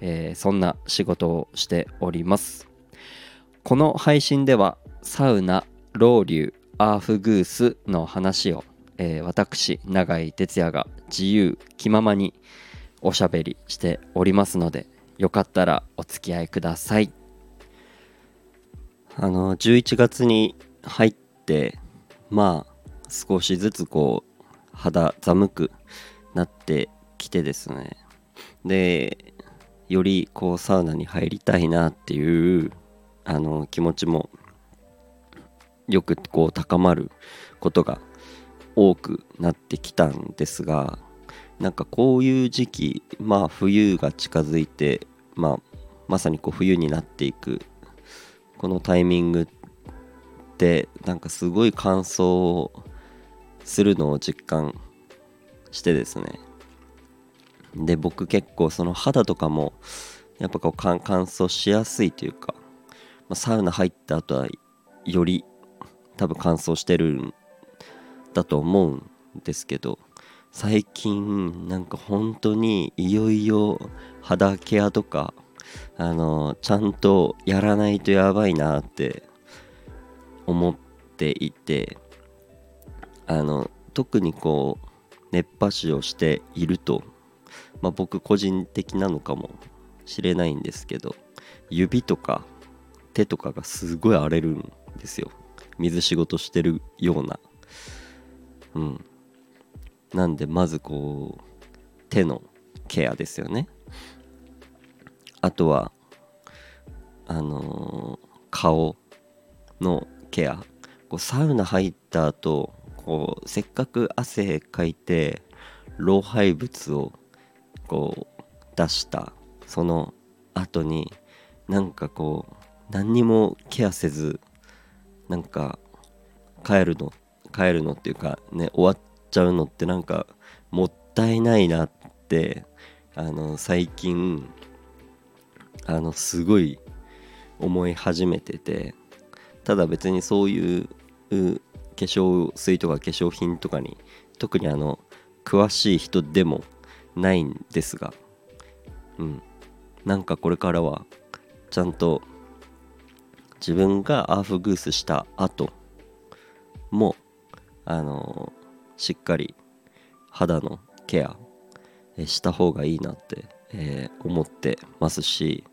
えー、そんな仕事をしております。この配信ではサウナロウリュアーフグースの話を、えー、私永井哲也が自由気ままにおしゃべりしておりますのでよかったらお付き合いください。あの11月に入ってまあ少しずつこう肌寒くなってきてですね。でよりこうサウナに入りたいなっていうあの気持ちもよくこう高まることが多くなってきたんですがなんかこういう時期まあ冬が近づいて、まあ、まさにこう冬になっていくこのタイミングってなんかすごい乾燥するのを実感してですねで僕結構その肌とかもやっぱこう乾燥しやすいというか、まあ、サウナ入った後はより多分乾燥してるんだと思うんですけど最近なんか本当にいよいよ肌ケアとかあのちゃんとやらないとやばいなって思っていてあの特にこう熱波師をしていると、まあ、僕個人的なのかもしれないんですけど指とか手とかがすごい荒れるんですよ。水仕事してるような。うん。なんでまずこう手のケアですよね。あとはあのー、顔のケア。こうサウナ入った後こうせっかく汗かいて老廃物をこう出したその後になんかこう何にもケアせずなんか帰るの帰るのっていうかね終わっちゃうのってなんかもったいないなってあの最近あのすごい思い始めててただ別にそういう化粧水とか化粧品とかに特にあの詳しい人でもないんですが。うん。なんかこれからはちゃんと自分がアーフグースした後もあのしっかり肌のケアした方がいいなって、えー、思ってますし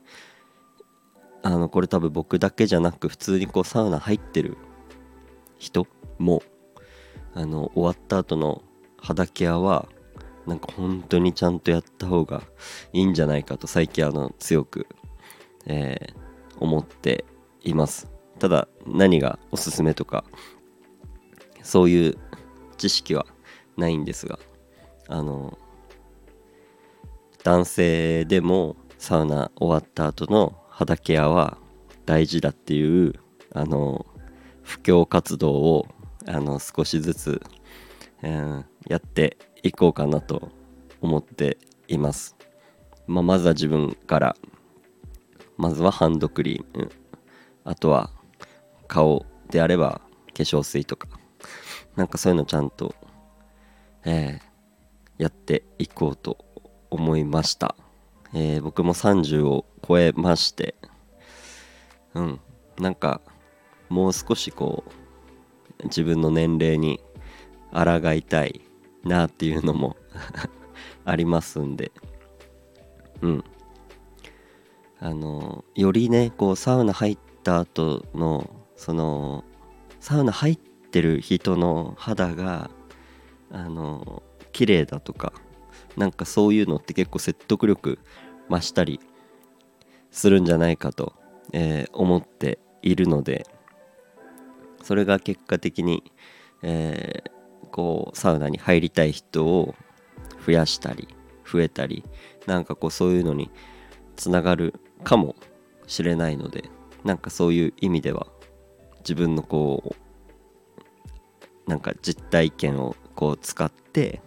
あのこれ多分僕だけじゃなく普通にこうサウナ入ってる人もあの終わった後の肌ケアはなんか本当にちゃんとやった方がいいんじゃないかと最近あの強く、えー、思っています。ただ何がおすすめとかそういう知識はないんですがあの男性でもサウナ終わった後の肌ケアは大事だっていうあの布教活動をあの少しずつ、えー、やっていこうかなと思っています、まあ、まずは自分から。まずはハンドクリーム。あとは顔であれば化粧水とか。なんかそういうのちゃんと、えー、やっていこうと思いました、えー、僕も30を超えまして。うん。なんかもう少しこう自分の年齢に抗いたい。なっていうのも ありますんで。うん。あのよりねこうサウナ入った後のそのサウナ入ってる人の肌があの綺麗だとかなんかそういうのって結構説得力増したりするんじゃないかと、えー、思っているのでそれが結果的に、えー、こうサウナに入りたい人を増やしたり増えたりなんかこうそういうのにつながるかもしれないのでなんかそういう意味では自分のこうなんか実体験をこう使って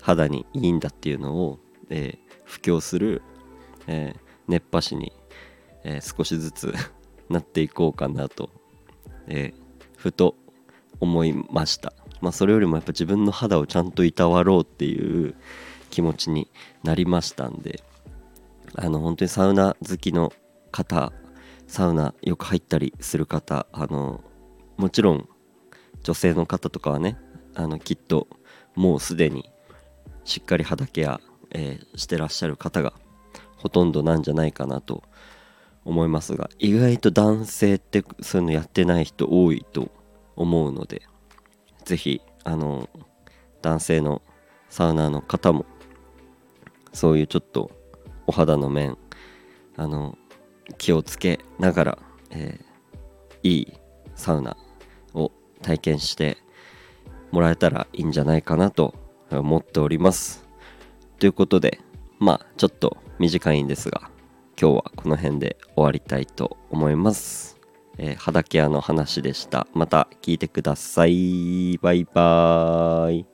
肌にいいんだっていうのを、えー、布教する、えー、熱波師に、えー、少しずつ なっていこうかなと、えふと思いました。まあそれよりもやっぱ自分の肌をちゃんといたわろうっていう気持ちになりましたんであの本当にサウナ好きの方サウナよく入ったりする方あのもちろん女性の方とかはねあのきっともうすでにしっかり肌ケア、えー、してらっしゃる方がほとんどなんじゃないかなと思いますが意外と男性ってそういうのやってない人多いと思うので是非あの男性のサウナーの方もそういうちょっとお肌の面あの気をつけながら、えー、いいサウナを体験してもらえたらいいんじゃないかなと思っております。ということでまあちょっと短いんですが今日はこの辺で終わりたいと思います、えー、肌ケアの話でした。また聞いてください。バイバーイ。